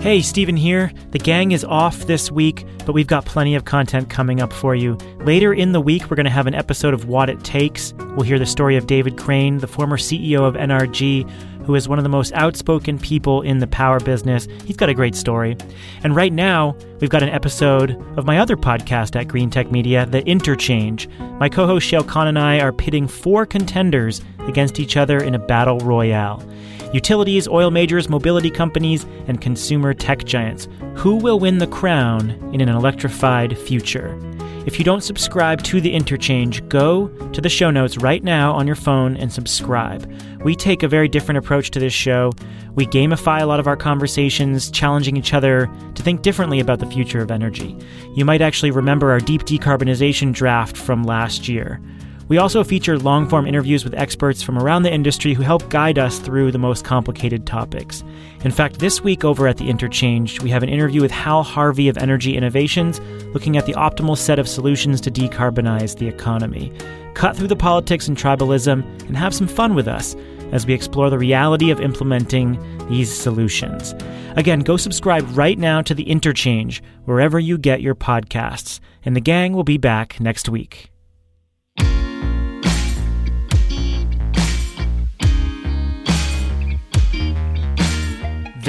Hey, Steven here. The gang is off this week, but we've got plenty of content coming up for you. Later in the week, we're going to have an episode of What It Takes. We'll hear the story of David Crane, the former CEO of NRG, who is one of the most outspoken people in the power business. He's got a great story. And right now, we've got an episode of my other podcast at Greentech Media, The Interchange. My co host Shayle Khan and I are pitting four contenders against each other in a battle royale utilities, oil majors, mobility companies, and consumer tech giants. Who will win the crown in an electrified future? If you don't subscribe to the interchange, go to the show notes right now on your phone and subscribe. We take a very different approach to this show. We gamify a lot of our conversations, challenging each other to think differently about the future of energy. You might actually remember our deep decarbonization draft from last year. We also feature long form interviews with experts from around the industry who help guide us through the most complicated topics. In fact, this week over at the Interchange, we have an interview with Hal Harvey of Energy Innovations, looking at the optimal set of solutions to decarbonize the economy. Cut through the politics and tribalism and have some fun with us as we explore the reality of implementing these solutions. Again, go subscribe right now to the Interchange wherever you get your podcasts, and the gang will be back next week.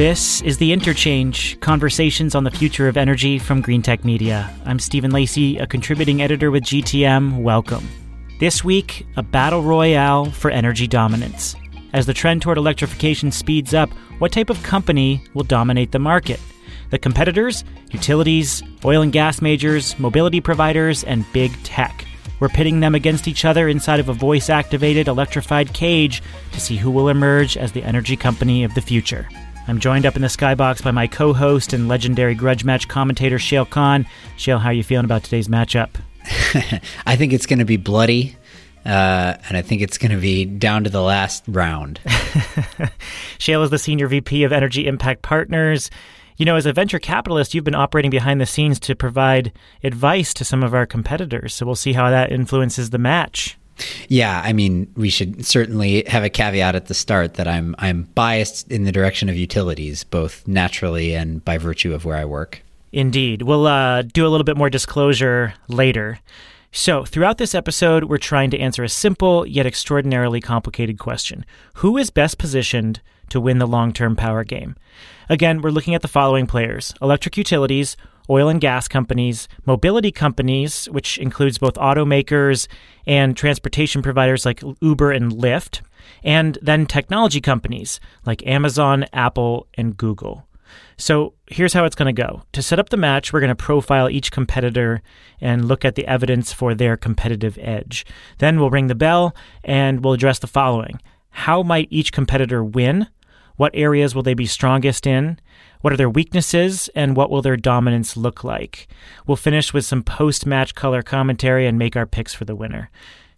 This is the Interchange Conversations on the Future of Energy from Greentech Media. I'm Stephen Lacey, a contributing editor with GTM. Welcome. This week, a battle royale for energy dominance. As the trend toward electrification speeds up, what type of company will dominate the market? The competitors, utilities, oil and gas majors, mobility providers, and big tech. We're pitting them against each other inside of a voice activated electrified cage to see who will emerge as the energy company of the future. I'm joined up in the skybox by my co-host and legendary grudge match commentator Shayle Khan. Shayle, how are you feeling about today's matchup? I think it's going to be bloody, uh, and I think it's going to be down to the last round. Shayle is the senior VP of Energy Impact Partners. You know, as a venture capitalist, you've been operating behind the scenes to provide advice to some of our competitors. So we'll see how that influences the match. Yeah, I mean, we should certainly have a caveat at the start that I'm I'm biased in the direction of utilities, both naturally and by virtue of where I work. Indeed. We'll uh, do a little bit more disclosure later. So, throughout this episode, we're trying to answer a simple yet extraordinarily complicated question Who is best positioned to win the long term power game? Again, we're looking at the following players electric utilities, oil and gas companies, mobility companies, which includes both automakers and transportation providers like Uber and Lyft, and then technology companies like Amazon, Apple, and Google. So here's how it's going to go. To set up the match, we're going to profile each competitor and look at the evidence for their competitive edge. Then we'll ring the bell and we'll address the following How might each competitor win? What areas will they be strongest in? What are their weaknesses and what will their dominance look like? We'll finish with some post match color commentary and make our picks for the winner.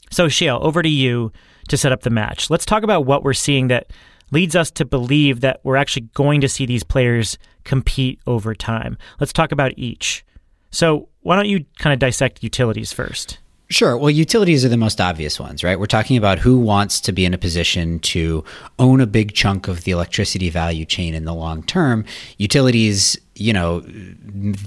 So, Shayle, over to you to set up the match. Let's talk about what we're seeing that leads us to believe that we're actually going to see these players compete over time. Let's talk about each. So, why don't you kind of dissect utilities first? Sure. Well, utilities are the most obvious ones, right? We're talking about who wants to be in a position to own a big chunk of the electricity value chain in the long term. Utilities, you know,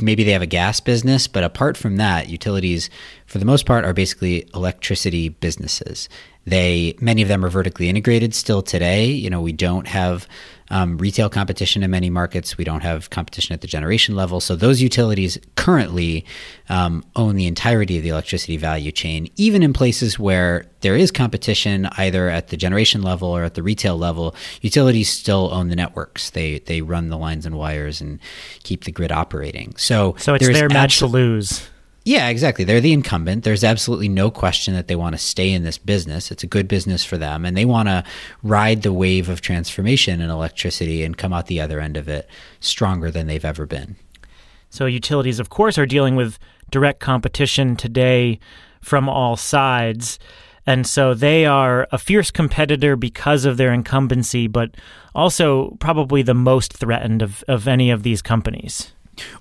maybe they have a gas business, but apart from that, utilities, for the most part, are basically electricity businesses. They many of them are vertically integrated still today. You know, we don't have um, retail competition in many markets. We don't have competition at the generation level. So those utilities currently um, own the entirety of the electricity value chain, even in places where there is competition, either at the generation level or at the retail level. Utilities still own the networks. They they run the lines and wires and keep the grid operating. So so it's their match to lose. Yeah, exactly. They're the incumbent. There's absolutely no question that they want to stay in this business. It's a good business for them, and they want to ride the wave of transformation in electricity and come out the other end of it stronger than they've ever been. So, utilities, of course, are dealing with direct competition today from all sides. And so they are a fierce competitor because of their incumbency, but also probably the most threatened of, of any of these companies.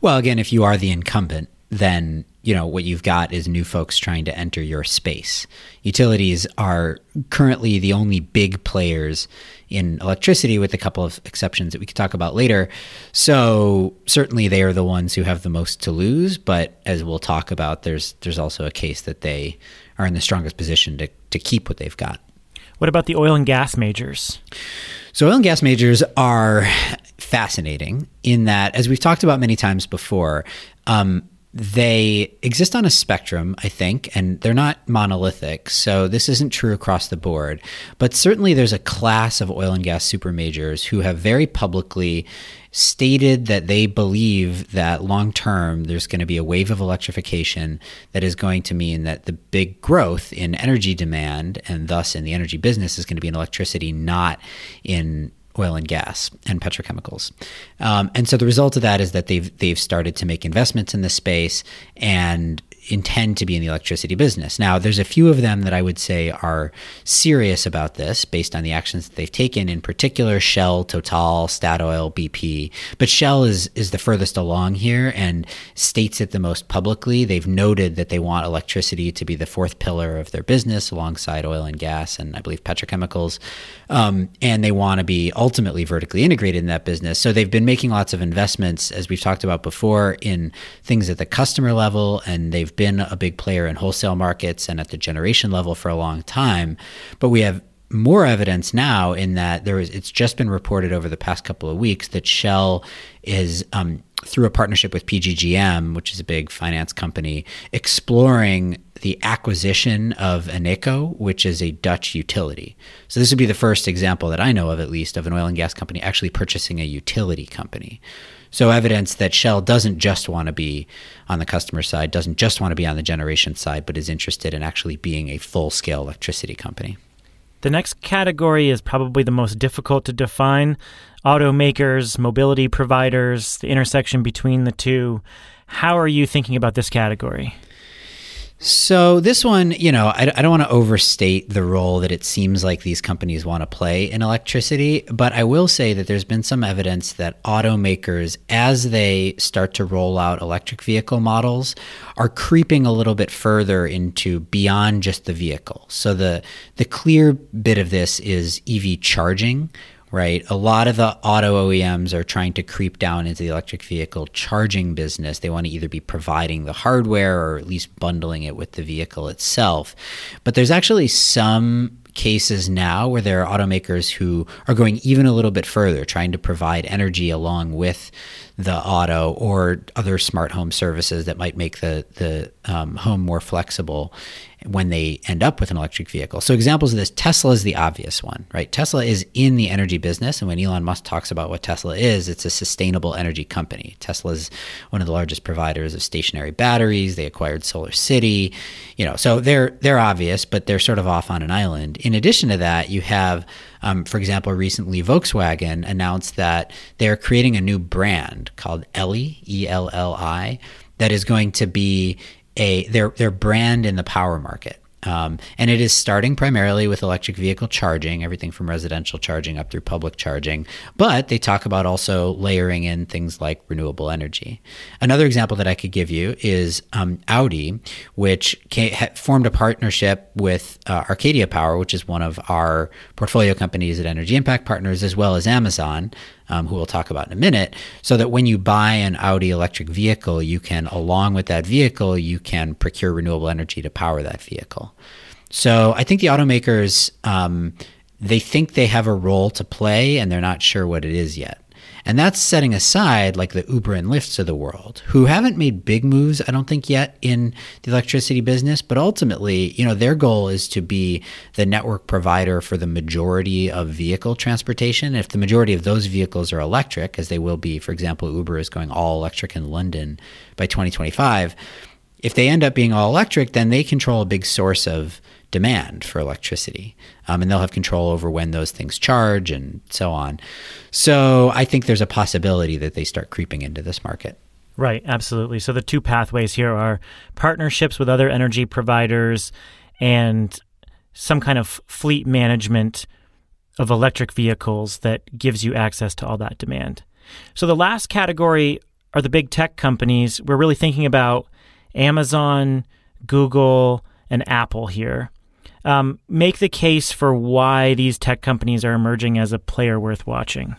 Well, again, if you are the incumbent, then you know what you've got is new folks trying to enter your space. Utilities are currently the only big players in electricity, with a couple of exceptions that we could talk about later. So certainly they are the ones who have the most to lose. But as we'll talk about, there's there's also a case that they are in the strongest position to to keep what they've got. What about the oil and gas majors? So, oil and gas majors are fascinating in that, as we've talked about many times before, um, they exist on a spectrum, I think, and they're not monolithic. So this isn't true across the board. But certainly there's a class of oil and gas super majors who have very publicly stated that they believe that long term there's going to be a wave of electrification that is going to mean that the big growth in energy demand and thus in the energy business is going to be in electricity, not in oil and gas and petrochemicals. Um, and so the result of that is that they've they've started to make investments in this space and intend to be in the electricity business. Now, there's a few of them that I would say are serious about this based on the actions that they've taken, in particular Shell, Total, Statoil, BP. But Shell is is the furthest along here and states it the most publicly. They've noted that they want electricity to be the fourth pillar of their business alongside oil and gas and I believe petrochemicals. Um, and they want to be ultimately vertically integrated in that business. So they've been making lots of investments, as we've talked about before, in things at the customer level, and they've been a big player in wholesale markets and at the generation level for a long time. But we have more evidence now in that there is it's just been reported over the past couple of weeks that Shell is um, through a partnership with PGGM, which is a big finance company, exploring the acquisition of Eneco, which is a Dutch utility. So this would be the first example that I know of, at least, of an oil and gas company actually purchasing a utility company. So evidence that Shell doesn't just want to be on the customer side, doesn't just want to be on the generation side, but is interested in actually being a full-scale electricity company. The next category is probably the most difficult to define. Automakers, mobility providers, the intersection between the two. How are you thinking about this category? So this one, you know, I, I don't want to overstate the role that it seems like these companies want to play in electricity, but I will say that there's been some evidence that automakers, as they start to roll out electric vehicle models, are creeping a little bit further into beyond just the vehicle. So the the clear bit of this is EV charging, right? A lot of the auto OEMs are trying to creep down into the electric vehicle charging business. They want to either be providing the hardware or at least bundling it with the vehicle itself. But there's actually some cases now where there are automakers who are going even a little bit further, trying to provide energy along with the auto or other smart home services that might make the the um, home more flexible when they end up with an electric vehicle. So examples of this, Tesla is the obvious one, right? Tesla is in the energy business, and when Elon Musk talks about what Tesla is, it's a sustainable energy company. Tesla is one of the largest providers of stationary batteries. They acquired SolarCity, you know, so they're they're obvious, but they're sort of off on an island. In addition to that, you have um, for example, recently Volkswagen announced that they're creating a new brand called Elli, E L L I, that is going to be a their their brand in the power market. Um, and it is starting primarily with electric vehicle charging, everything from residential charging up through public charging. But they talk about also layering in things like renewable energy. Another example that I could give you is um, Audi, which came, formed a partnership with uh, Arcadia Power, which is one of our portfolio companies at Energy Impact Partners, as well as Amazon um, who we'll talk about in a minute, so that when you buy an Audi electric vehicle, you can, along with that vehicle, you can procure renewable energy to power that vehicle. So I think the automakers, um, they think they have a role to play and they're not sure what it is yet. And that's setting aside like the Uber and Lyfts of the world, who haven't made big moves, I don't think, yet in the electricity business. But ultimately, you know, their goal is to be the network provider for the majority of vehicle transportation. If the majority of those vehicles are electric, as they will be, for example, Uber is going all electric in London by 2025. If they end up being all electric, then they control a big source of demand for electricity. Um, and they'll have control over when those things charge and so on. So I think there's a possibility that they start creeping into this market. Right, absolutely. So the two pathways here are partnerships with other energy providers and some kind of fleet management of electric vehicles that gives you access to all that demand. So the last category are the big tech companies. We're really thinking about Amazon, Google, and Apple here. Um, make the case for why these tech companies are emerging as a player worth watching.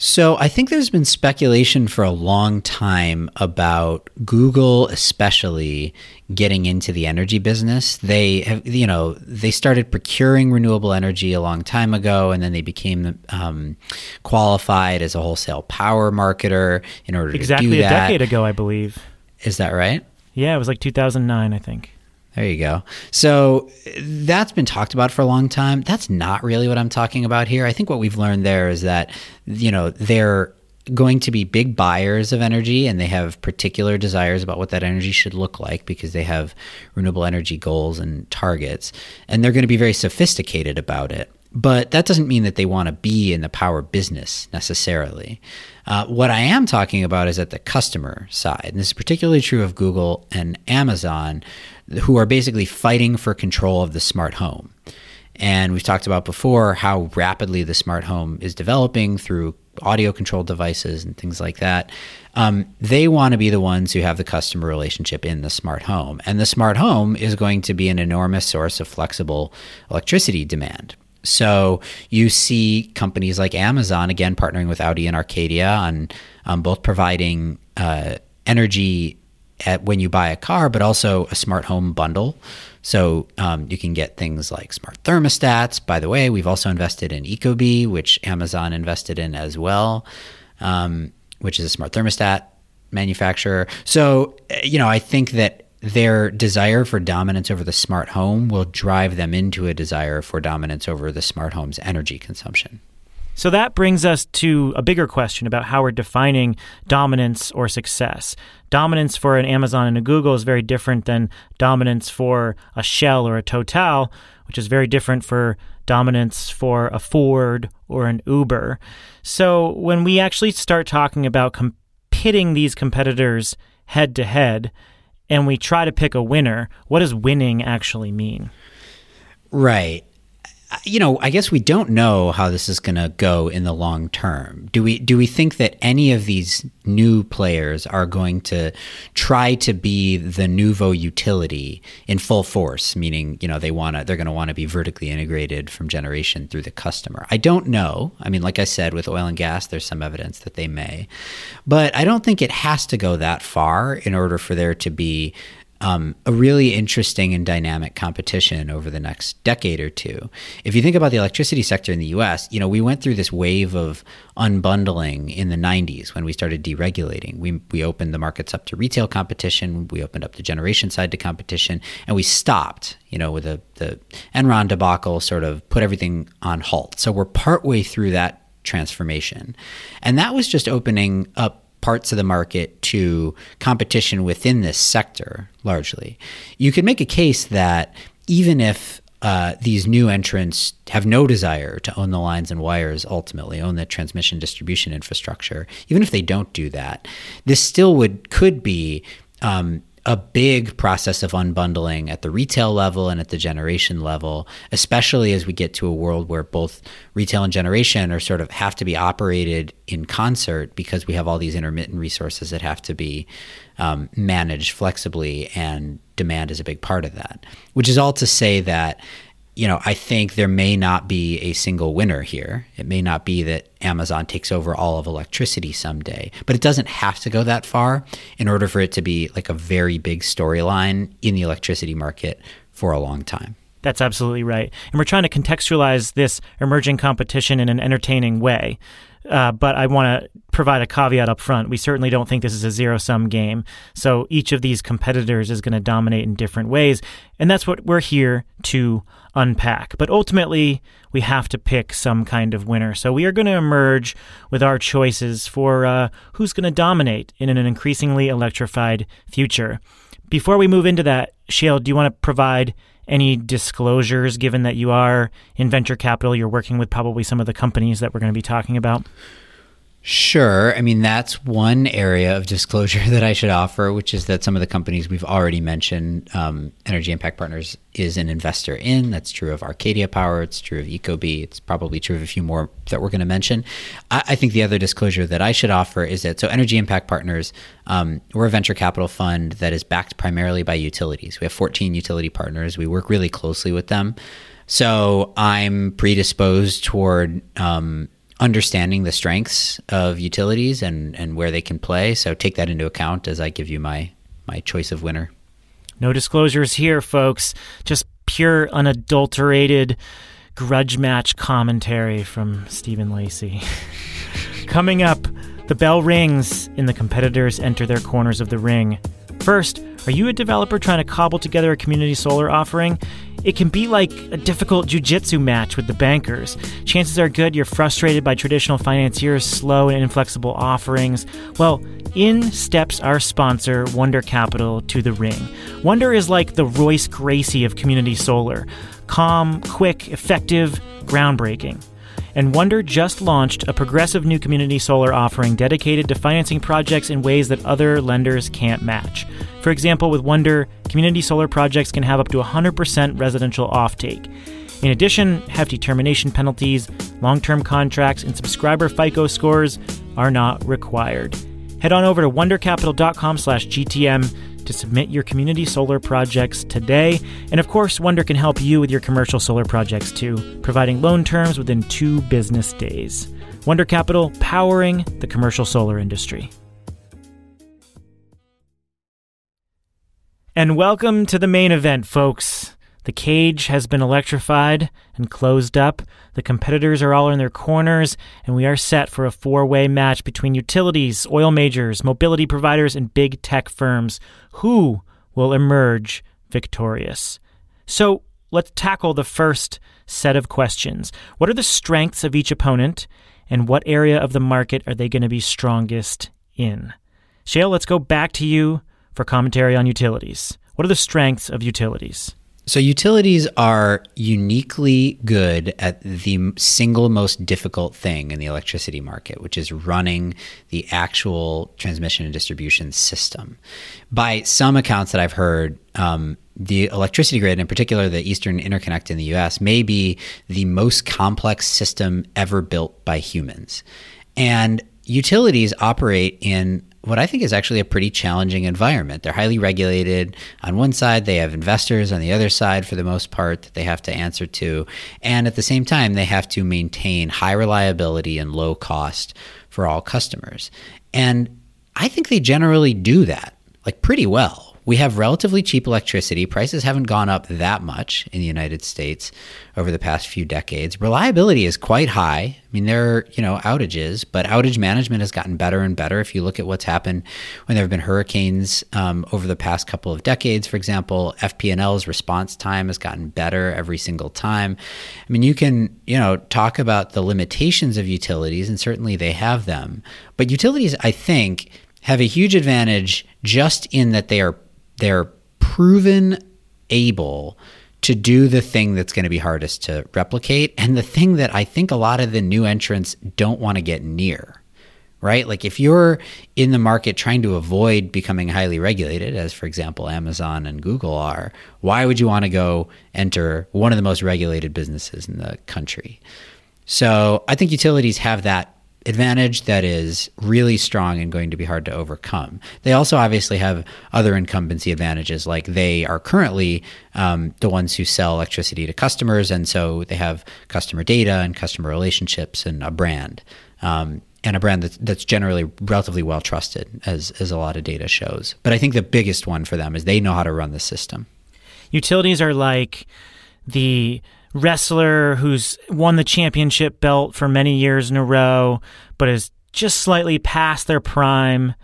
So I think there's been speculation for a long time about Google, especially getting into the energy business. They have, you know, they started procuring renewable energy a long time ago, and then they became um, qualified as a wholesale power marketer in order exactly to do that. Exactly a decade ago, I believe. Is that right? Yeah, it was like 2009, I think. There you go. So that's been talked about for a long time. That's not really what I'm talking about here. I think what we've learned there is that, you know, they're going to be big buyers of energy and they have particular desires about what that energy should look like because they have renewable energy goals and targets. And they're going to be very sophisticated about it. But that doesn't mean that they want to be in the power business necessarily. Uh, what I am talking about is at the customer side. And this is particularly true of Google and Amazon, who are basically fighting for control of the smart home. And we've talked about before how rapidly the smart home is developing through audio control devices and things like that. Um, they want to be the ones who have the customer relationship in the smart home. And the smart home is going to be an enormous source of flexible electricity demand. So you see companies like Amazon again partnering with Audi and Arcadia on um, both providing uh, energy at when you buy a car, but also a smart home bundle. So um, you can get things like smart thermostats. By the way, we've also invested in Ecobee, which Amazon invested in as well, um, which is a smart thermostat manufacturer. So you know, I think that their desire for dominance over the smart home will drive them into a desire for dominance over the smart home's energy consumption. So that brings us to a bigger question about how we're defining dominance or success. Dominance for an Amazon and a Google is very different than dominance for a Shell or a Total, which is very different for dominance for a Ford or an Uber. So when we actually start talking about pitting these competitors head to head, and we try to pick a winner, what does winning actually mean? Right you know, I guess we don't know how this is going to go in the long term. Do we do we think that any of these new players are going to try to be the nouveau utility in full force, meaning, you know, they want to they're going to want to be vertically integrated from generation through the customer. I don't know. I mean, like I said with oil and gas, there's some evidence that they may. But I don't think it has to go that far in order for there to be um, a really interesting and dynamic competition over the next decade or two. If you think about the electricity sector in the US, you know, we went through this wave of unbundling in the 90s when we started deregulating. We, we opened the markets up to retail competition, we opened up the generation side to competition, and we stopped, you know, with the, the Enron debacle sort of put everything on halt. So we're partway through that transformation. And that was just opening up parts of the market to competition within this sector largely. You could make a case that even if uh, these new entrants have no desire to own the lines and wires ultimately own the transmission distribution infrastructure even if they don't do that this still would could be um, a big process of unbundling at the retail level and at the generation level, especially as we get to a world where both retail and generation are sort of have to be operated in concert because we have all these intermittent resources that have to be um, managed flexibly, and demand is a big part of that. Which is all to say that you know, I think there may not be a single winner here. It may not be that Amazon takes over all of electricity someday, but it doesn't have to go that far in order for it to be like a very big storyline in the electricity market for a long time. That's absolutely right. And we're trying to contextualize this emerging competition in an entertaining way. Uh, but I want to provide a caveat up front. We certainly don't think this is a zero sum game. So each of these competitors is going to dominate in different ways. And that's what we're here to unpack. But ultimately, we have to pick some kind of winner. So we are going to emerge with our choices for uh, who's going to dominate in an increasingly electrified future. Before we move into that, Shayle, do you want to provide any disclosures given that you are in venture capital? You're working with probably some of the companies that we're going to be talking about. Sure. I mean, that's one area of disclosure that I should offer, which is that some of the companies we've already mentioned, um, Energy Impact Partners is an investor in. That's true of Arcadia Power. It's true of Ecobee. It's probably true of a few more that we're going to mention. I, I, think the other disclosure that I should offer is that so Energy Impact Partners, um, we're a venture capital fund that is backed primarily by utilities. We have 14 utility partners. We work really closely with them. So I'm predisposed toward um, understanding the strengths of utilities and, and where they can play. So take that into account as I give you my, my choice of winner. No disclosures here, folks. Just pure, unadulterated grudge match commentary from Stephen Lacey. Coming up, the bell rings and the competitors enter their corners of the ring. First, are you a developer trying to cobble together a community solar offering? It can be like a difficult jujitsu match with the bankers. Chances are good you're frustrated by traditional financiers' slow and inflexible offerings. Well, in steps our sponsor, Wunder Capital, to the ring. Wunder is like the Royce Gracie of community solar calm, quick, effective, groundbreaking and Wunder just launched a progressive new community solar offering dedicated to financing projects in ways that other lenders can't match. For example, with Wunder, community solar projects can have up to 100% residential offtake. In addition, hefty termination penalties, long term contracts, and subscriber FICO scores are not required. Head on over to wundercapital.com slash GTM to submit your community solar projects today. And of course, Wunder can help you with your commercial solar projects too, providing loan terms within two business days. Wunder Capital, powering the commercial solar industry. And welcome to the main event, folks. The cage has been electrified and closed up. The competitors are all in their corners, and we are set for a four way match between utilities, oil majors, mobility providers, and big tech firms. Who will emerge victorious? So let's tackle the first set of questions. What are the strengths of each opponent, and what area of the market are they going to be strongest in? Shayle, let's go back to you for commentary on utilities. What are the strengths of utilities? So, utilities are uniquely good at the single most difficult thing in the electricity market, which is running the actual transmission and distribution system. By some accounts that I've heard, um, the electricity grid, in particular the Eastern Interconnect in the US, may be the most complex system ever built by humans. And utilities operate in what I think is actually a pretty challenging environment. They're highly regulated. On one side, they have investors on the other side, for the most part, that they have to answer to. And at the same time, they have to maintain high reliability and low cost for all customers. And I think they generally do that, like pretty well. We have relatively cheap electricity. Prices haven't gone up that much in the United States over the past few decades. Reliability is quite high. I mean, there are, you know, outages, but outage management has gotten better and better. If you look at what's happened when there have been hurricanes um, over the past couple of decades, for example, FP&L's response time has gotten better every single time. I mean, you can, you know, talk about the limitations of utilities, and certainly they have them. But utilities, I think, have a huge advantage just in that they are they're proven able to do the thing that's going to be hardest to replicate and the thing that I think a lot of the new entrants don't want to get near. Right? Like if you're in the market trying to avoid becoming highly regulated, as for example Amazon and Google are, why would you want to go enter one of the most regulated businesses in the country? So I think utilities have that advantage that is really strong and going to be hard to overcome. They also obviously have other incumbency advantages, like they are currently um, the ones who sell electricity to customers, and so they have customer data and customer relationships and a brand. Um, and a brand that's, that's generally relatively well trusted, as, as a lot of data shows. But I think the biggest one for them is they know how to run the system. Utilities are like the wrestler who's won the championship belt for many years in a row, but is just slightly past their prime,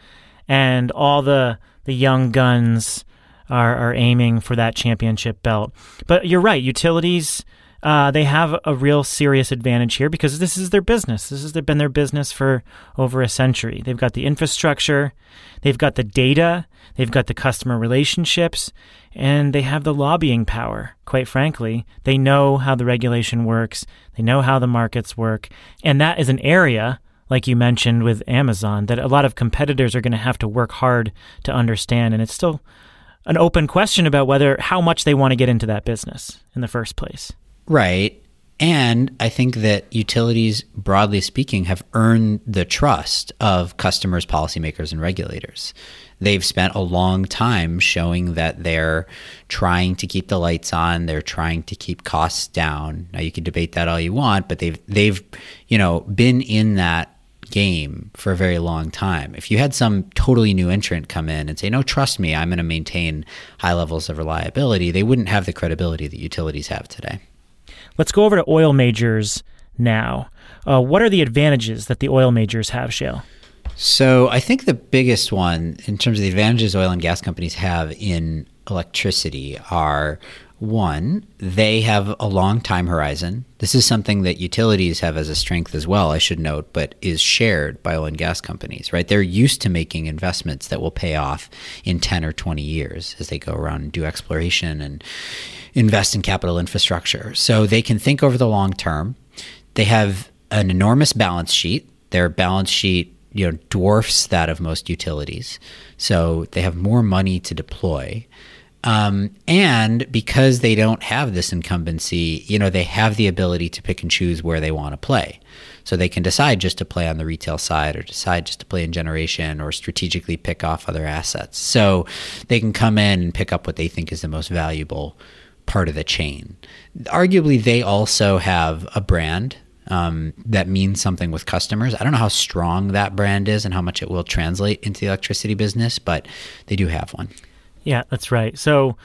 and all the the young guns are, are aiming for that championship belt. But you're right, utilities. Uh, they have a real serious advantage here because this is their business. This has been their business for over a century. They've got the infrastructure, they've got the data, they've got the customer relationships, and they have the lobbying power, quite frankly. They know how the regulation works, they know how the markets work, and that is an area like you mentioned with Amazon, that a lot of competitors are going to have to work hard to understand. And it's still an open question about whether how much they want to get into that business in the first place. Right. And I think that utilities, broadly speaking, have earned the trust of customers, policymakers, and regulators. They've spent a long time showing that they're trying to keep the lights on, they're trying to keep costs down. Now you can debate that all you want, but they've they've, you know, been in that game for a very long time. If you had some totally new entrant come in and say, "No, trust me, I'm going to maintain high levels of reliability," they wouldn't have the credibility that utilities have today. Let's go over to oil majors now. Uh, what are the advantages that the oil majors have, Shayle? So I think the biggest one in terms of the advantages oil and gas companies have in electricity are one, they have a long time horizon. This is something that utilities have as a strength as well, I should note, but is shared by oil and gas companies, right? They're used to making investments that will pay off in 10 or 20 years as they go around and do exploration and invest in capital infrastructure. So they can think over the long term. They have an enormous balance sheet. Their balance sheet you know dwarfs that of most utilities. So they have more money to deploy. Um, and because they don't have this incumbency, you know, they have the ability to pick and choose where they want to play. So they can decide just to play on the retail side or decide just to play in generation or strategically pick off other assets. So they can come in and pick up what they think is the most valuable part of the chain. Arguably, they also have a brand um, that means something with customers. I don't know how strong that brand is and how much it will translate into the electricity business, but they do have one. Yeah, that's right. So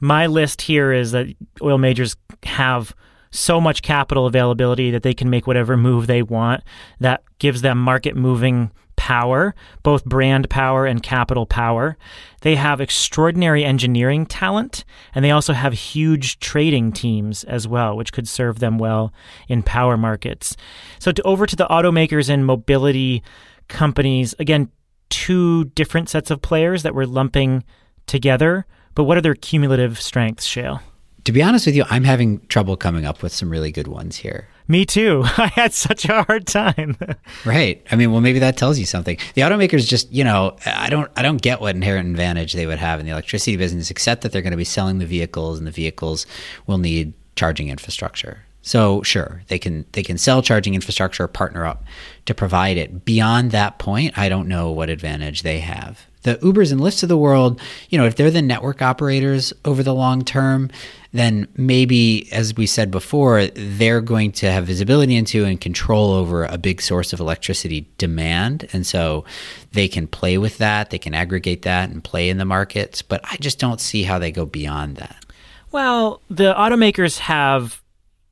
my list here is that oil majors have so much capital availability that they can make whatever move they want. That gives them market moving power, both brand power and capital power. They have extraordinary engineering talent, and they also have huge trading teams as well, which could serve them well in power markets. So, to, over to the automakers and mobility companies, again, two different sets of players that we're lumping together, but what are their cumulative strengths, Shayle? To be honest with you, I'm having trouble coming up with some really good ones here. Me too. I had such a hard time. right. I mean, well, maybe that tells you something. The automakers just, you know, I don't, I don't get what inherent advantage they would have in the electricity business, except that they're going to be selling the vehicles, and the vehicles will need charging infrastructure. So sure, they can they can sell charging infrastructure or partner up to provide it. Beyond that point, I don't know what advantage they have. The Ubers and Lyfts of the world, you know, if they're the network operators over the long term, then maybe, as we said before, they're going to have visibility into and control over a big source of electricity demand. And so they can play with that, they can aggregate that and play in the markets. But I just don't see how they go beyond that. Well, the automakers have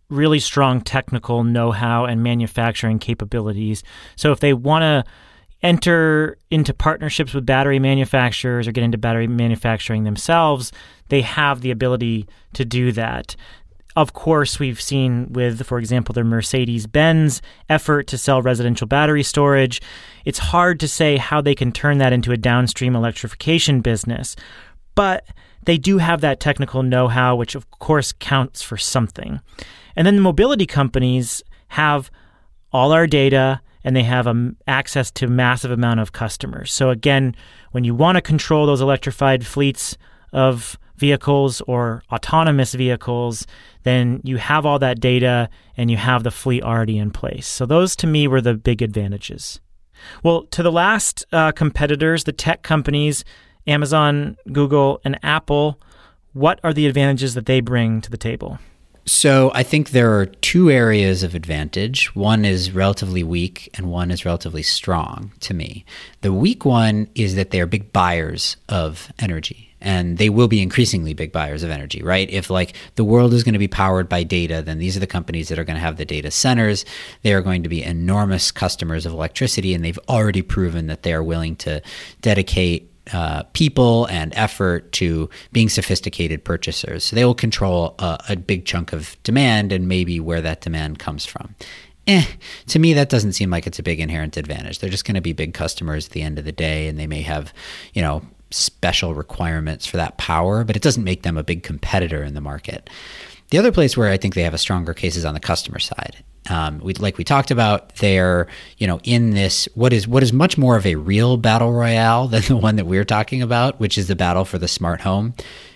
really strong technical know how and manufacturing capabilities. So if they want to enter into partnerships with battery manufacturers or get into battery manufacturing themselves, they have the ability to do that. Of course, we've seen with, for example, the Mercedes Benz effort to sell residential battery storage, it's hard to say how they can turn that into a downstream electrification business. But they do have that technical know how, which of course counts for something. And then the mobility companies have all our data and they have um, access to massive amount of customers. So again, when you want to control those electrified fleets of vehicles or autonomous vehicles, then you have all that data and you have the fleet already in place. So those to me were the big advantages. Well, to the last uh, competitors, the tech companies, Amazon, Google, and Apple, what are the advantages that they bring to the table? So I think there are two areas of advantage. One is relatively weak and one is relatively strong to me. The weak one is that they are big buyers of energy and they will be increasingly big buyers of energy, right? If like the world is going to be powered by data, then these are the companies that are going to have the data centers. They are going to be enormous customers of electricity and they've already proven that they are willing to dedicate uh, people and effort to being sophisticated purchasers. So they will control a, a big chunk of demand and maybe where that demand comes from. Eh, to me, that doesn't seem like it's a big inherent advantage. They're just going to be big customers at the end of the day, and they may have, you know, special requirements for that power, but it doesn't make them a big competitor in the market. The other place where I think they have a stronger case is on the customer side. Um, we, like we talked about, they're you know in this what is what is much more of a real battle royale than the one that we're talking about, which is the battle for the smart home.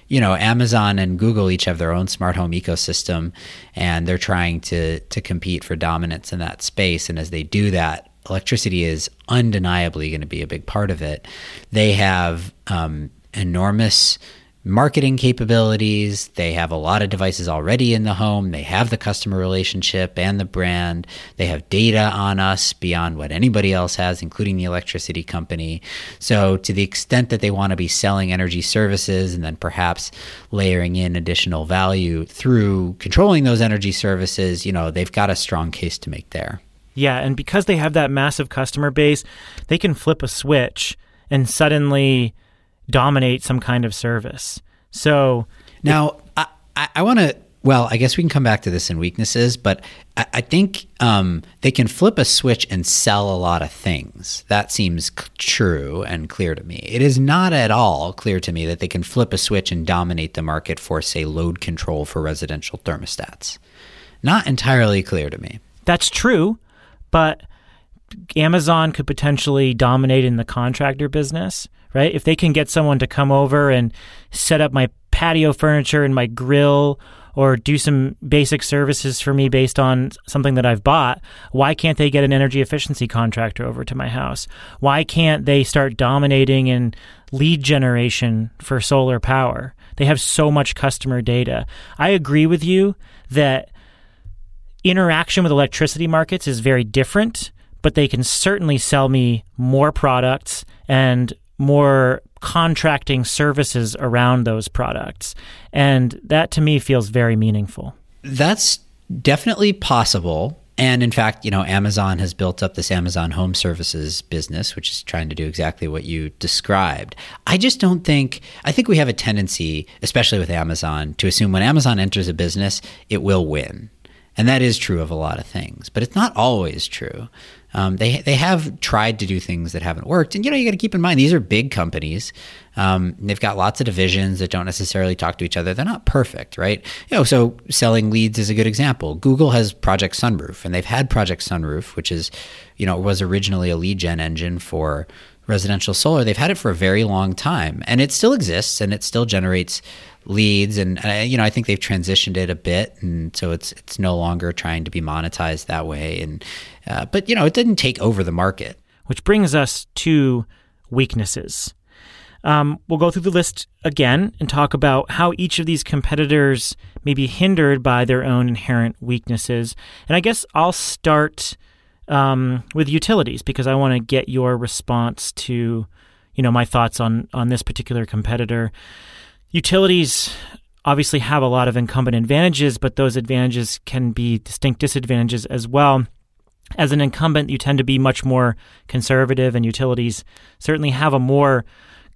You know, Amazon and Google each have their own smart home ecosystem, and they're trying to to compete for dominance in that space. And as they do that, electricity is undeniably going to be a big part of it. They have um, enormous marketing capabilities. They have a lot of devices already in the home. They have the customer relationship and the brand. They have data on us beyond what anybody else has, including the electricity company. So, to the extent that they want to be selling energy services and then perhaps layering in additional value through controlling those energy services, you know, they've got a strong case to make there. Yeah, and because they have that massive customer base, they can flip a switch and suddenly dominate some kind of service. So now I, I want to. Well, I guess we can come back to this in weaknesses, but I, I think um, they can flip a switch and sell a lot of things. That seems c- true and clear to me. It is not at all clear to me that they can flip a switch and dominate the market for, say, load control for residential thermostats. Not entirely clear to me. That's true, but Amazon could potentially dominate in the contractor business right? If they can get someone to come over and set up my patio furniture and my grill or do some basic services for me based on something that I've bought, why can't they get an energy efficiency contractor over to my house? Why can't they start dominating in lead generation for solar power? They have so much customer data. I agree with you that interaction with electricity markets is very different, but they can certainly sell me more products and more contracting services around those products. And that to me feels very meaningful. That's definitely possible. And in fact, you know, Amazon has built up this Amazon Home Services business, which is trying to do exactly what you described. I just don't think, I think we have a tendency, especially with Amazon, to assume when Amazon enters a business, it will win. And that is true of a lot of things, but it's not always true. Um, they they have tried to do things that haven't worked, and you know you got to keep in mind these are big companies. Um, they've got lots of divisions that don't necessarily talk to each other. They're not perfect, right? You know, so selling leads is a good example. Google has Project Sunroof, and they've had Project Sunroof, which is, you know, was originally a lead gen engine for residential solar. They've had it for a very long time, and it still exists, and it still generates leads. And uh, you know I think they've transitioned it a bit. And so it's it's no longer trying to be monetized that way. And uh, but you know it didn't take over the market. Which brings us to weaknesses. Um, we'll go through the list again and talk about how each of these competitors may be hindered by their own inherent weaknesses. And I guess I'll start um, with utilities because I want to get your response to you know my thoughts on on this particular competitor Utilities obviously have a lot of incumbent advantages, but those advantages can be distinct disadvantages as well. As an incumbent, you tend to be much more conservative, and utilities certainly have a more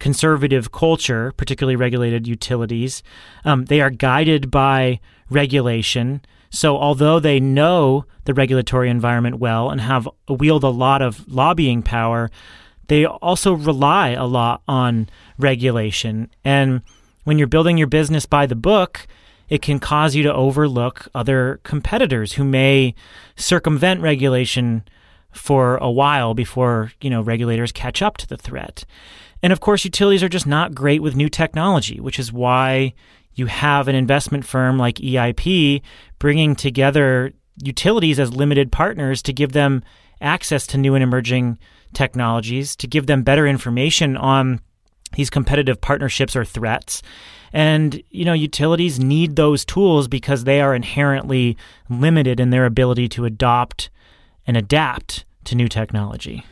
conservative culture, particularly regulated utilities. Um, they are guided by regulation. So, although they know the regulatory environment well and have wield a lot of lobbying power, they also rely a lot on regulation. And when you're building your business by the book, it can cause you to overlook other competitors who may circumvent regulation for a while before, you know, regulators catch up to the threat. And of course, utilities are just not great with new technology, which is why you have an investment firm like EIP bringing together utilities as limited partners to give them access to new and emerging technologies, to give them better information on these competitive partnerships or threats. And, you know, utilities need those tools because they are inherently limited in their ability to adopt and adapt to new technology.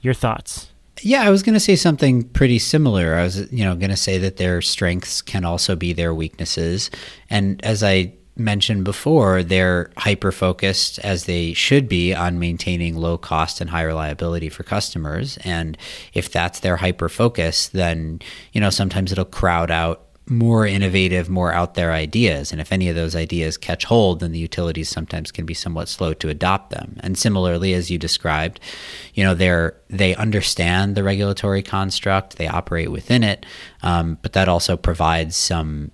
Your thoughts? Yeah, I was going to say something pretty similar. I was, you know, going to say that their strengths can also be their weaknesses. And as I mentioned before, they're hyper focused as they should be on maintaining low cost and high reliability for customers. And if that's their hyper focus, then, you know, sometimes it'll crowd out more innovative, more out there ideas. And if any of those ideas catch hold, then the utilities sometimes can be somewhat slow to adopt them. And similarly, as you described, you know, they're they understand the regulatory construct, they operate within it, um, but that also provides some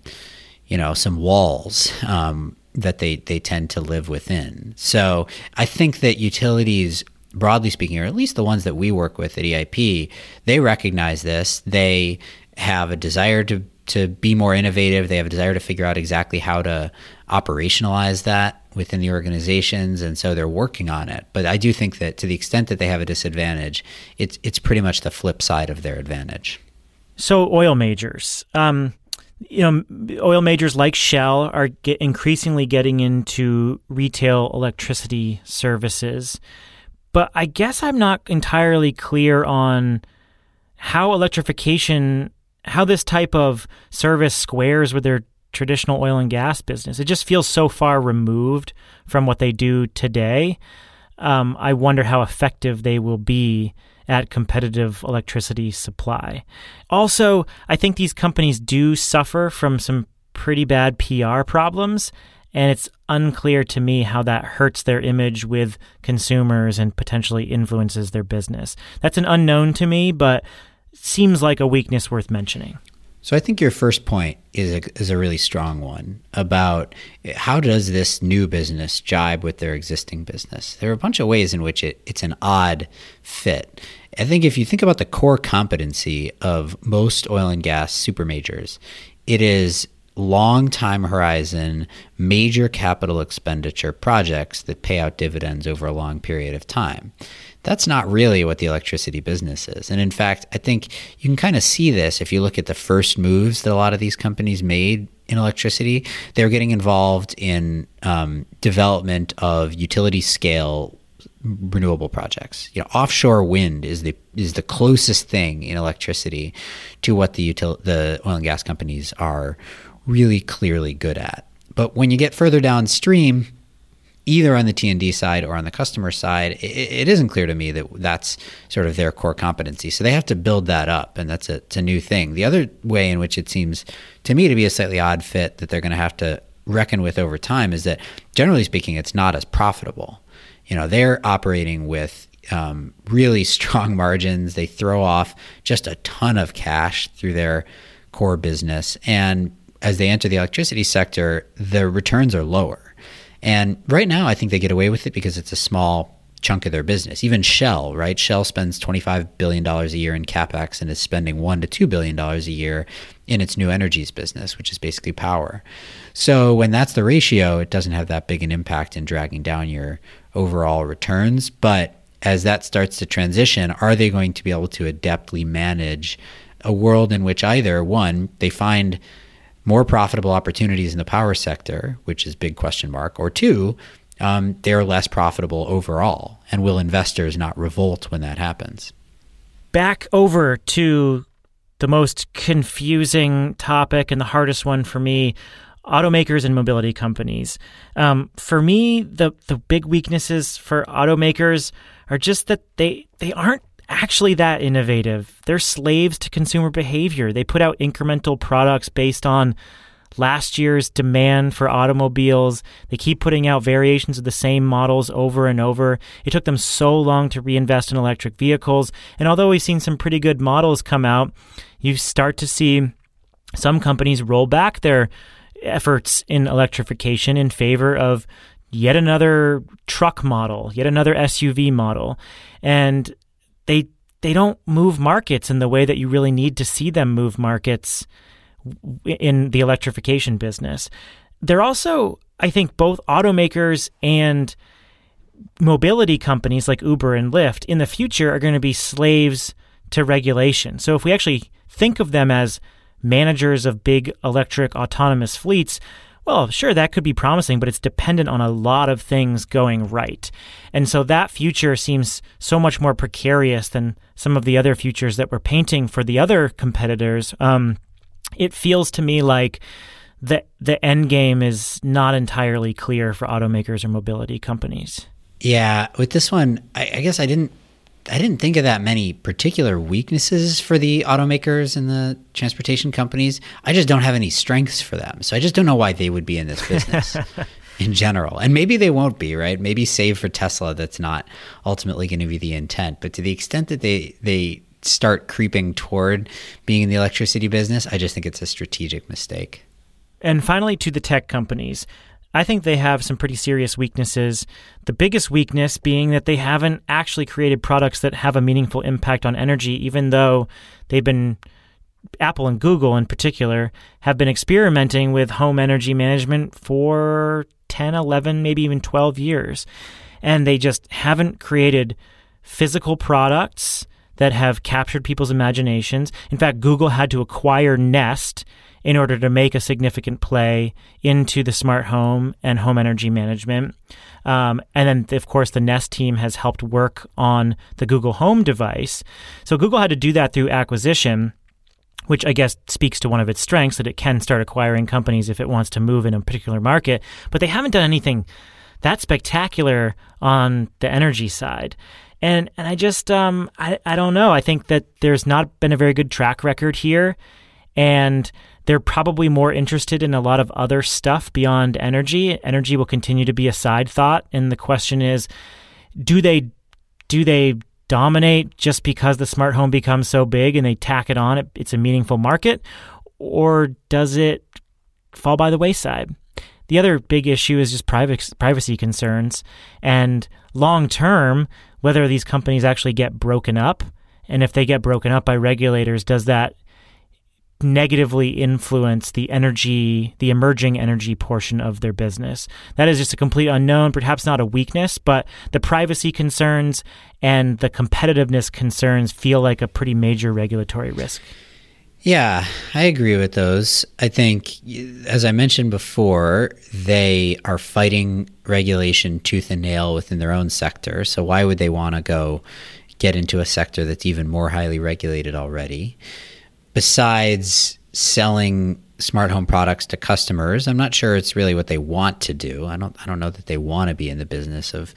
you know some walls um, that they they tend to live within. So I think that utilities broadly speaking, or at least the ones that we work with at EIP, they recognize this. They have a desire to to be more innovative. They have a desire to figure out exactly how to operationalize that within the organizations, and so they're working on it. But I do think that to the extent that they have a disadvantage, it's it's pretty much the flip side of their advantage. So oil majors. Um, you know, oil majors like Shell are get increasingly getting into retail electricity services. But I guess I'm not entirely clear on how electrification, how this type of service squares with their traditional oil and gas business. It just feels so far removed from what they do today. Um, I wonder how effective they will be at competitive electricity supply. Also, I think these companies do suffer from some pretty bad PR problems, and it's unclear to me how that hurts their image with consumers and potentially influences their business. That's an unknown to me, but seems like a weakness worth mentioning. So I think your first point is a, is a really strong one about how does this new business jibe with their existing business. There are a bunch of ways in which it, it's an odd fit. I think if you think about the core competency of most oil and gas super majors, it is long time horizon, major capital expenditure projects that pay out dividends over a long period of time. That's not really what the electricity business is. And in fact, I think you can kind of see this if you look at the first moves that a lot of these companies made in electricity. They were getting involved in um, development of utility scale renewable projects. You know, offshore wind is the is the closest thing in electricity to what the util- the oil and gas companies are really clearly good at. But when you get further downstream, either on the T&D side or on the customer side, it, it isn't clear to me that that's sort of their core competency. So they have to build that up, and that's a, a new thing. The other way in which it seems to me to be a slightly odd fit that they're going to have to reckon with over time is that, generally speaking, it's not as profitable. You know, they're operating with um, really strong margins. They throw off just a ton of cash through their core business, and as they enter the electricity sector, the returns are lower and right now, I think they get away with it because it's a small chunk of their business. Even Shell, right? Shell spends $25 billion a year in capex and is spending $1 to $2 billion a year in its new energies business, which is basically power. So when that's the ratio, it doesn't have that big an impact in dragging down your overall returns. But as that starts to transition, are they going to be able to adeptly manage a world in which either one, they find more profitable opportunities in the power sector, which is big question mark, or two, um, they're less profitable overall. And will investors not revolt when that happens? Back over to the most confusing topic and the hardest one for me automakers and mobility companies. Um, for me, the, the big weaknesses for automakers are just that they, they aren't actually that innovative. They're slaves to consumer behavior. They put out incremental products based on last year's demand for automobiles. They keep putting out variations of the same models over and over. It took them so long to reinvest in electric vehicles. And although we've seen some pretty good models come out, you start to see some companies roll back their efforts in electrification in favor of yet another truck model, yet another SUV model. And they they don't move markets in the way that you really need to see them move markets in the electrification business. They're also, I think, both automakers and mobility companies like Uber and Lyft in the future are going to be slaves to regulation. So if we actually think of them as managers of big electric autonomous fleets, well, sure, that could be promising, but it's dependent on a lot of things going right. And so that future seems so much more precarious than some of the other futures that we're painting for the other competitors. Um, it feels to me like the the end game is not entirely clear for automakers or mobility companies. Yeah, with this one, I, I guess I didn't I didn't think of that many particular weaknesses for the automakers and the transportation companies. I just don't have any strengths for them. So I just don't know why they would be in this business in general. And maybe they won't be, right? Maybe save for Tesla that's not ultimately going to be the intent. But to the extent that they they start creeping toward being in the electricity business, I just think it's a strategic mistake. And finally to the tech companies. I think they have some pretty serious weaknesses. The biggest weakness being that they haven't actually created products that have a meaningful impact on energy, even though they've been, Apple and Google in particular, have been experimenting with home energy management for 10, 11, maybe even 12 years. And they just haven't created physical products that have captured people's imaginations. In fact, Google had to acquire Nest in order to make a significant play into the smart home and home energy management. Um, and then, of course, the Nest team has helped work on the Google Home device. So Google had to do that through acquisition which I guess speaks to one of its strengths that it can start acquiring companies if it wants to move in a particular market. But they haven't done anything that spectacular on the energy side. And and I just um I, I don't know. I think that there's not been a very good track record here. And they're probably more interested in a lot of other stuff beyond energy. Energy will continue to be a side thought, and the question is, do they do they dominate just because the smart home becomes so big and they tack it on? It's a meaningful market, or does it fall by the wayside? The other big issue is just privacy concerns, and long term, whether these companies actually get broken up, and if they get broken up by regulators, does that negatively influence the energy, the emerging energy portion of their business. That is just a complete unknown, perhaps not a weakness, but the privacy concerns and the competitiveness concerns feel like a pretty major regulatory risk. Yeah, I agree with those. I think, as I mentioned before, they are fighting regulation tooth and nail within their own sector. So, why would they want to go get into a sector that's even more highly regulated already? Besides selling smart home products to customers, I'm not sure it's really what they want to do. I don't I don't know that they want to be in the business of,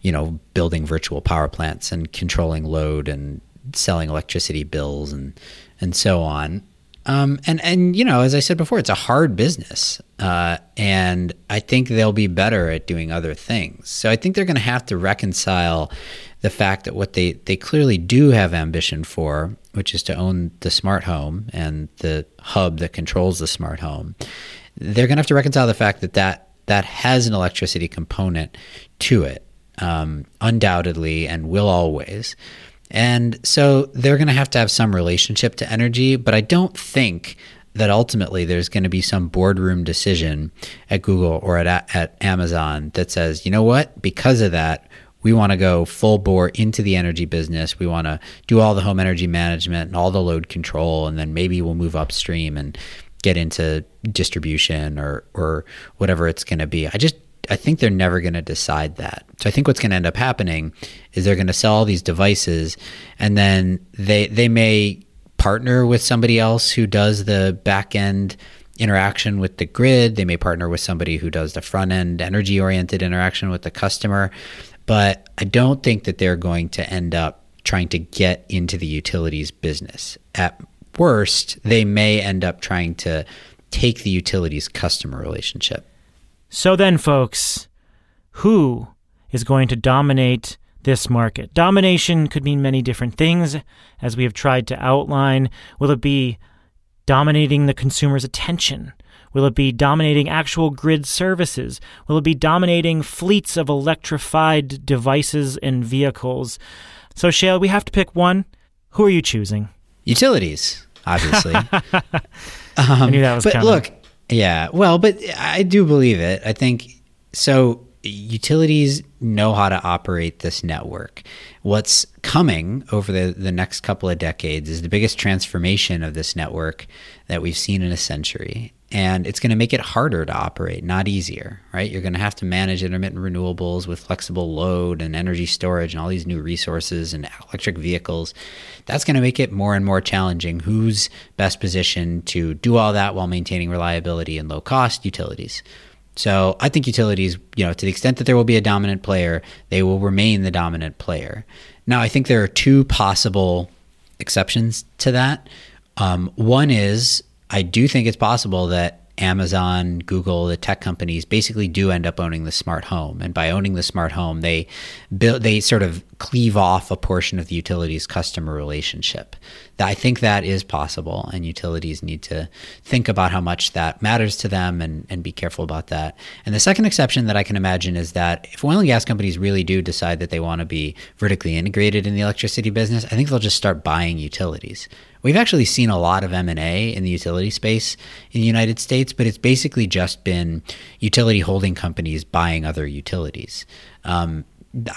you know, building virtual power plants and controlling load and selling electricity bills and and so on. Um, and and you know, as I said before, it's a hard business, uh, and I think they'll be better at doing other things. So I think they're going to have to reconcile the fact that what they they clearly do have ambition for which is to own the smart home and the hub that controls the smart home, they're going to have to reconcile the fact that that, that has an electricity component to it, um, undoubtedly, and will always. And so they're going to have to have some relationship to energy, but I don't think that ultimately there's going to be some boardroom decision at Google or at, at Amazon that says, you know what, because of that, we want to go full bore into the energy business. We want to do all the home energy management and all the load control, and then maybe we'll move upstream and get into distribution or or whatever it's going to be. I just I think they're never going to decide that. So I think what's going to end up happening is they're going to sell all these devices, and then they they may partner with somebody else who does the back end interaction with the grid. They may partner with somebody who does the front end energy oriented interaction with the customer but I don't think that they're going to end up trying to get into the utilities business. At worst, they may end up trying to take the utilities customer relationship. So then, folks, who is going to dominate this market? Domination could mean many different things, as we have tried to outline. Will it be dominating the consumer's attention? Will it be dominating actual grid services? Will it be dominating fleets of electrified devices and vehicles? So, Shayle, we have to pick one. Who are you choosing? Utilities, obviously. um, I knew that was but coming. look, yeah, well, but I do believe it. I think so. Utilities know how to operate this network. What's coming over the, the next couple of decades is the biggest transformation of this network that we've seen in a century and it's going to make it harder to operate, not easier, right? You're going to have to manage intermittent renewables with flexible load and energy storage and all these new resources and electric vehicles. That's going to make it more and more challenging. Who's best positioned to do all that while maintaining reliability and low cost utilities? So I think utilities, you know, to the extent that there will be a dominant player, they will remain the dominant player. Now, I think there are two possible exceptions to that. Um, one is I do think it's possible that Amazon, Google, the tech companies basically do end up owning the smart home, and by owning the smart home, they build they sort of cleave off a portion of the utilities customer relationship. I think that is possible, and utilities need to think about how much that matters to them and, and be careful about that. And the second exception that I can imagine is that if oil and gas companies really do decide that they want to be vertically integrated in the electricity business, I think they'll just start buying utilities. We've actually seen a lot of M&A in the utility space in the United States, but it's basically just been utility holding companies buying other utilities. Um,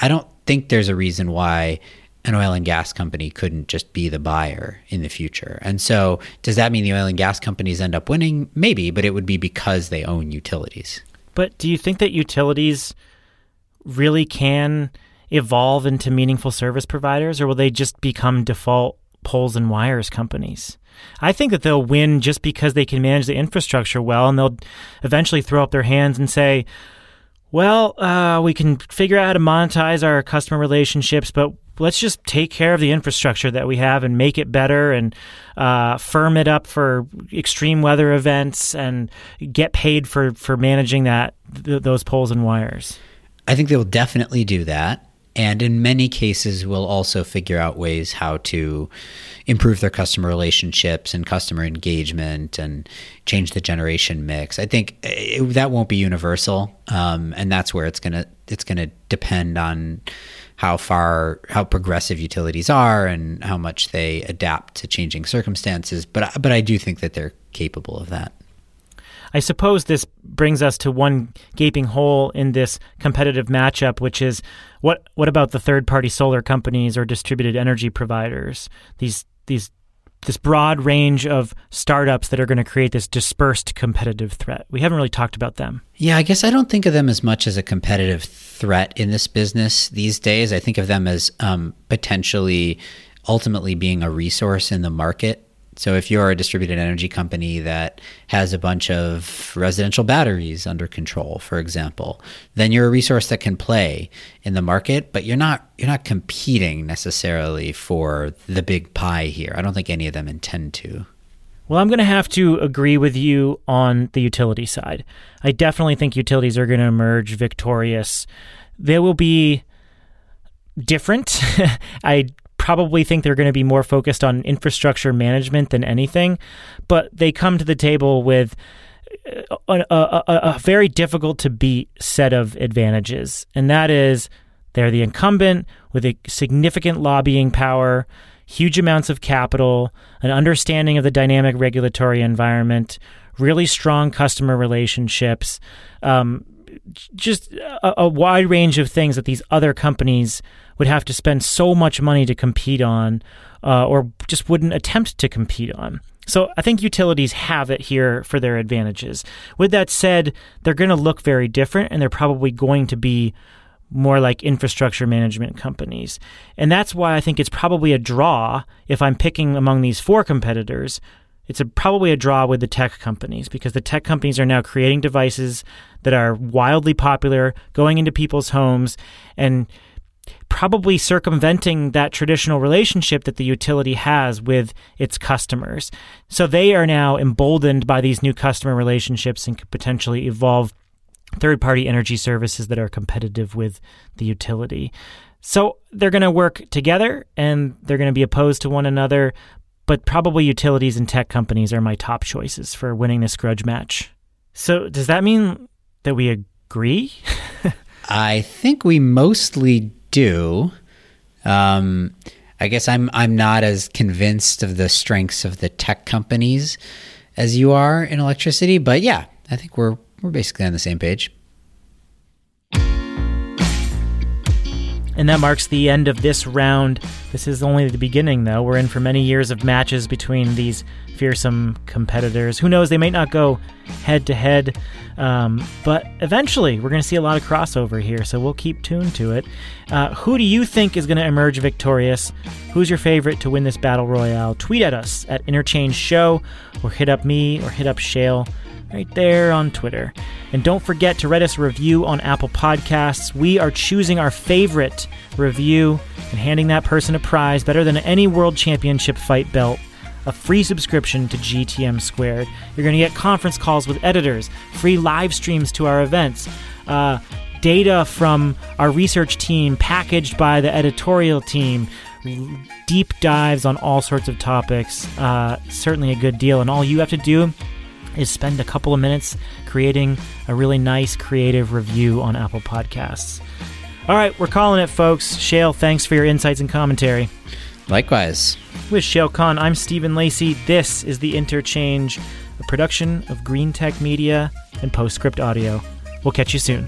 I don't think there's a reason why an oil and gas company couldn't just be the buyer in the future. And so, does that mean the oil and gas companies end up winning? Maybe, but it would be because they own utilities. But do you think that utilities really can evolve into meaningful service providers, or will they just become default poles and wires companies. I think that they'll win just because they can manage the infrastructure well, and they'll eventually throw up their hands and say, well, uh, we can figure out how to monetize our customer relationships, but let's just take care of the infrastructure that we have and make it better and uh, firm it up for extreme weather events and get paid for, for managing that th- those poles and wires. I think they will definitely do that and in many cases will also figure out ways how to improve their customer relationships and customer engagement and change the generation mix. I think it, that won't be universal um, and that's where it's gonna it's gonna depend on how far how progressive utilities are and how much they adapt to changing circumstances. But but i do think that they're capable of that I suppose this brings us to one gaping hole in this competitive matchup, which is what what about the third party solar companies or distributed energy providers? These these this broad range of startups that are going to create this dispersed competitive threat. We haven't really talked about them. Yeah, I guess I don't think of them as much as a competitive threat in this business these days. I think of them as um, potentially ultimately being a resource in the market so if you're a distributed energy company that has a bunch of residential batteries under control, for example, then you're a resource that can play in the market, but you're not you're not competing necessarily for the big pie here. I don't think any of them intend to. Well, I'm going to have to agree with you on the utility side. I definitely think utilities are going to emerge victorious. They will be different. I probably think they're going to be more focused on infrastructure management than anything, but they come to the table with a, a, a, a very difficult to beat set of advantages, and that is they're the incumbent with a significant lobbying power, huge amounts of capital, an understanding of the dynamic regulatory environment, really strong customer relationships, um, just a, a, wide range of things that these other companies would have to spend so much money to compete on uh, or just wouldn't attempt to compete on. So I think utilities have it here for their advantages. With that said, they're going to look very different and they're probably going to be more like infrastructure management companies. And that's why I think it's probably a draw if I'm picking among these four competitors. It's a, probably a draw with the tech companies because the tech companies are now creating devices that are wildly popular, going into people's homes, and probably circumventing that traditional relationship that the utility has with its customers. So they are now emboldened by these new customer relationships and could potentially evolve third party energy services that are competitive with the utility. So they're going to work together and they're going to be opposed to one another, but probably utilities and tech companies are my top choices for winning this grudge match. So does that mean that we agree? I think we mostly do. Um, I guess I'm I'm not as convinced of the strengths of the tech companies as you are in electricity, but yeah, I think we're we're basically on the same page. And that marks the end of this round. This is only the beginning, though. We're in for many years of matches between these fearsome competitors. Who knows? They might not go head to head, but eventually we're going to see a lot of crossover here, so we'll keep tuned to it. Uh, who do you think is going to emerge victorious? Who's your favorite to win this battle royale? Tweet at us at Interchange Show, or hit up me, or hit up Shayle right there on Twitter. And don't forget to write us a review on Apple Podcasts. We are choosing our favorite review and handing that person a prize better than any world championship fight belt a free subscription to GTM Squared. You're going to get conference calls with editors, free live streams to our events, uh, data from our research team packaged by the editorial team, deep dives on all sorts of topics. Uh, certainly a good deal. And all you have to do is spend a couple of minutes creating a really nice creative review on Apple Podcasts. All right, we're calling it, folks. Shayle, thanks for your insights and commentary. Likewise. With Shayle Kann, I'm Stephen Lacey. This is The Interchange, a production of Greentech Media and Postscript Audio. We'll catch you soon.